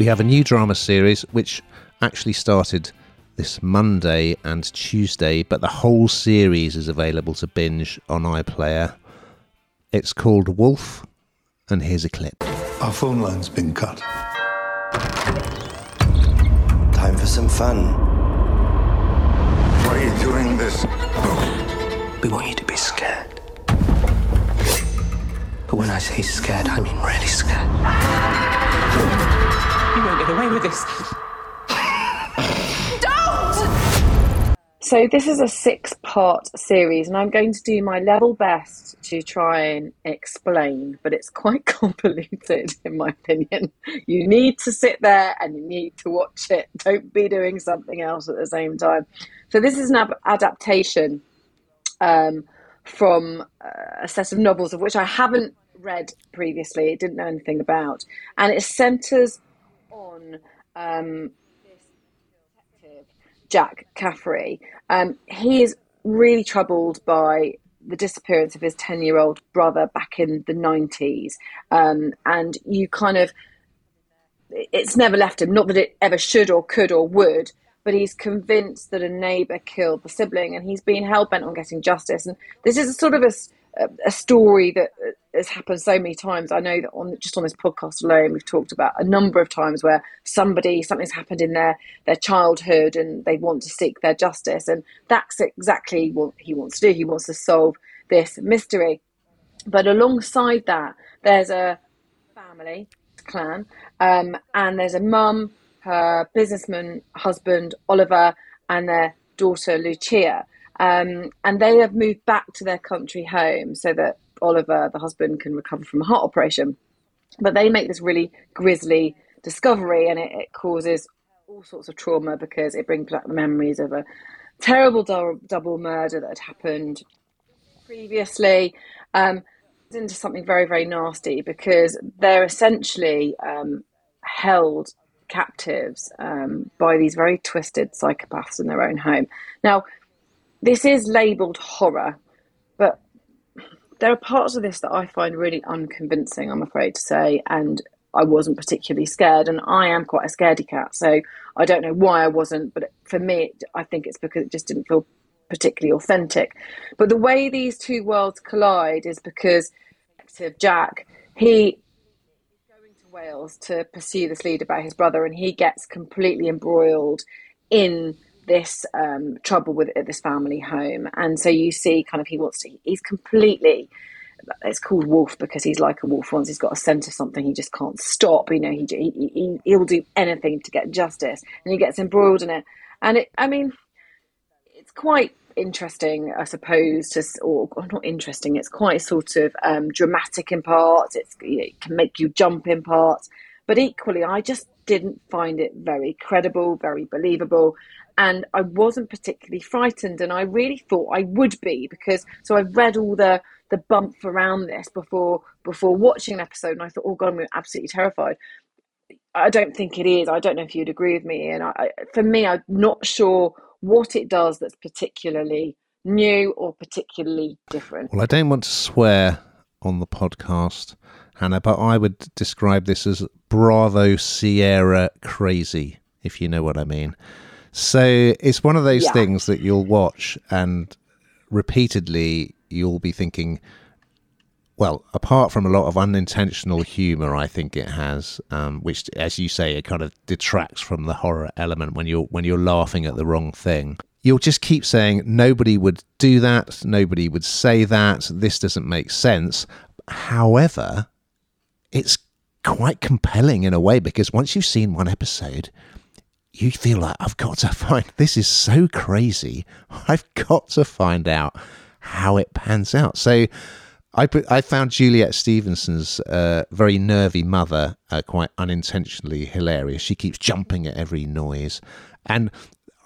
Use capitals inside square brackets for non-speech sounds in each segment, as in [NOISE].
We have a new drama series which actually started this Monday and Tuesday, but the whole series is available to binge on iPlayer. It's called Wolf, and here's a clip. Our phone line's been cut. Time for some fun. Why are you doing this? We want you to be scared. But when I say scared, I mean really scared. You won't get away with this. So this is a six-part series, and I'm going to do my level best to try and explain, but it's quite [LAUGHS] convoluted in my opinion. You need to sit there and you need to watch it. Don't be doing something else at the same time. So this is an ab- adaptation um, from uh, a set of novels of which I haven't read previously, didn't know anything about, and it centres on um, Jack Caffery. Um, he is really troubled by the disappearance of his 10 year old brother back in the 90s. Um, and you kind of, it's never left him. Not that it ever should or could or would, but he's convinced that a neighbour killed the sibling and he's been hell bent on getting justice. And this is a sort of a, a story that has happened so many times. I know that on just on this podcast alone, we've talked about a number of times where somebody something's happened in their their childhood and they want to seek their justice, and that's exactly what he wants to do. He wants to solve this mystery. But alongside that, there's a family clan, um, and there's a mum, her businessman husband Oliver, and their daughter Lucia. Um, and they have moved back to their country home so that Oliver, the husband, can recover from a heart operation. But they make this really grisly discovery, and it, it causes all sorts of trauma because it brings back the memories of a terrible do- double murder that had happened previously. Um, into something very, very nasty because they're essentially um, held captives um, by these very twisted psychopaths in their own home. Now, this is labelled horror, but there are parts of this that I find really unconvincing, I'm afraid to say, and I wasn't particularly scared. And I am quite a scaredy cat, so I don't know why I wasn't, but for me, I think it's because it just didn't feel particularly authentic. But the way these two worlds collide is because Jack, he is going to Wales to pursue this lead about his brother, and he gets completely embroiled in this um, trouble with at this family home, and so you see, kind of, he wants to. He's completely. It's called wolf because he's like a wolf. Once he's got a scent of something, he just can't stop. You know, he, he he he'll do anything to get justice, and he gets embroiled in it. And it, I mean, it's quite interesting, I suppose, to, or, or not interesting. It's quite sort of um, dramatic in parts. It's, it can make you jump in parts, but equally, I just didn't find it very credible, very believable and I wasn't particularly frightened, and I really thought I would be because so I've read all the the bump around this before before watching an episode, and I thought, oh god, I'm absolutely terrified. I don't think it is. I don't know if you'd agree with me, and I, for me, I'm not sure what it does that's particularly new or particularly different. Well, I don't want to swear on the podcast, Hannah, but I would describe this as Bravo Sierra crazy, if you know what I mean. So it's one of those yeah. things that you'll watch and repeatedly you'll be thinking, well, apart from a lot of unintentional humor, I think it has, um, which, as you say, it kind of detracts from the horror element when you're when you're laughing at the wrong thing. You'll just keep saying nobody would do that, nobody would say that. This doesn't make sense. However, it's quite compelling in a way because once you've seen one episode, you feel like I've got to find [LAUGHS] this is so crazy. I've got to find out how it pans out. So I I found Juliet Stevenson's uh, very nervy mother uh, quite unintentionally hilarious. She keeps jumping at every noise, and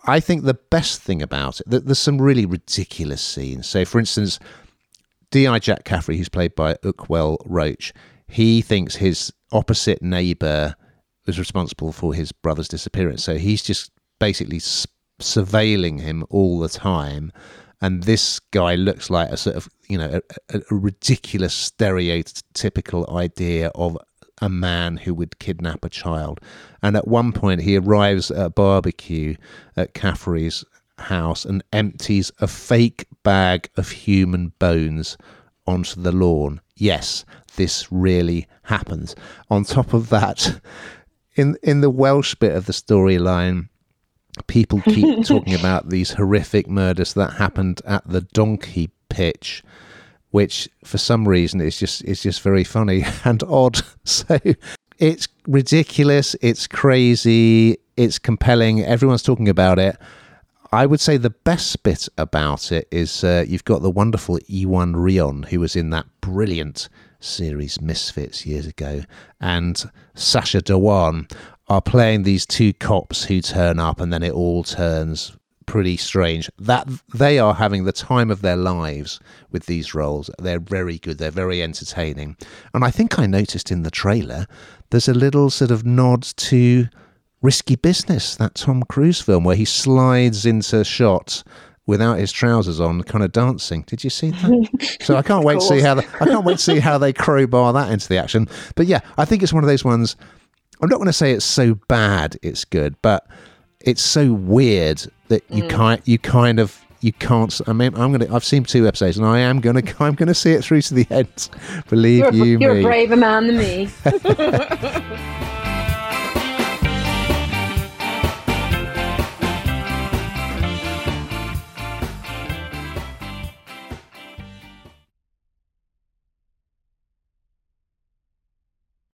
I think the best thing about it that there's some really ridiculous scenes. So, for instance, Di Jack Caffery, who's played by Ukweli Roach, he thinks his opposite neighbour was responsible for his brother's disappearance. So he's just basically surveilling him all the time. And this guy looks like a sort of, you know, a, a ridiculous stereotypical idea of a man who would kidnap a child. And at one point, he arrives at a barbecue at Caffery's house and empties a fake bag of human bones onto the lawn. Yes, this really happens. On top of that, [LAUGHS] in in the Welsh bit of the storyline, people keep [LAUGHS] talking about these horrific murders that happened at the donkey pitch which for some reason is just is just very funny [LAUGHS] and odd. [LAUGHS] So it's ridiculous it's crazy it's compelling everyone's talking about it. I would say the best bit about it is uh, you've got the wonderful Iwan Rheon, who was in that brilliant series Misfits years ago, and Sacha Dhawan are playing these two cops who turn up, and then it all turns pretty strange. That they are having the time of their lives with these roles. They're very good. They're very entertaining, and I think I noticed in the trailer there's a little sort of nod to Risky Business, that Tom Cruise film where he slides into shots without his trousers on, kind of dancing. Did you see that? so I [LAUGHS] can't wait to see how the, I can't wait to see how they [LAUGHS] crowbar that into the action. But yeah, I think it's one of those ones. I'm not going to say it's so bad it's good, but it's so weird that you mm. can't you kind of you can't. I mean, I'm gonna. I've seen two episodes, and I am gonna. [LAUGHS] I'm gonna see it through to the end. Believe you're, you you're me. You're a braver man than me. [LAUGHS] [LAUGHS]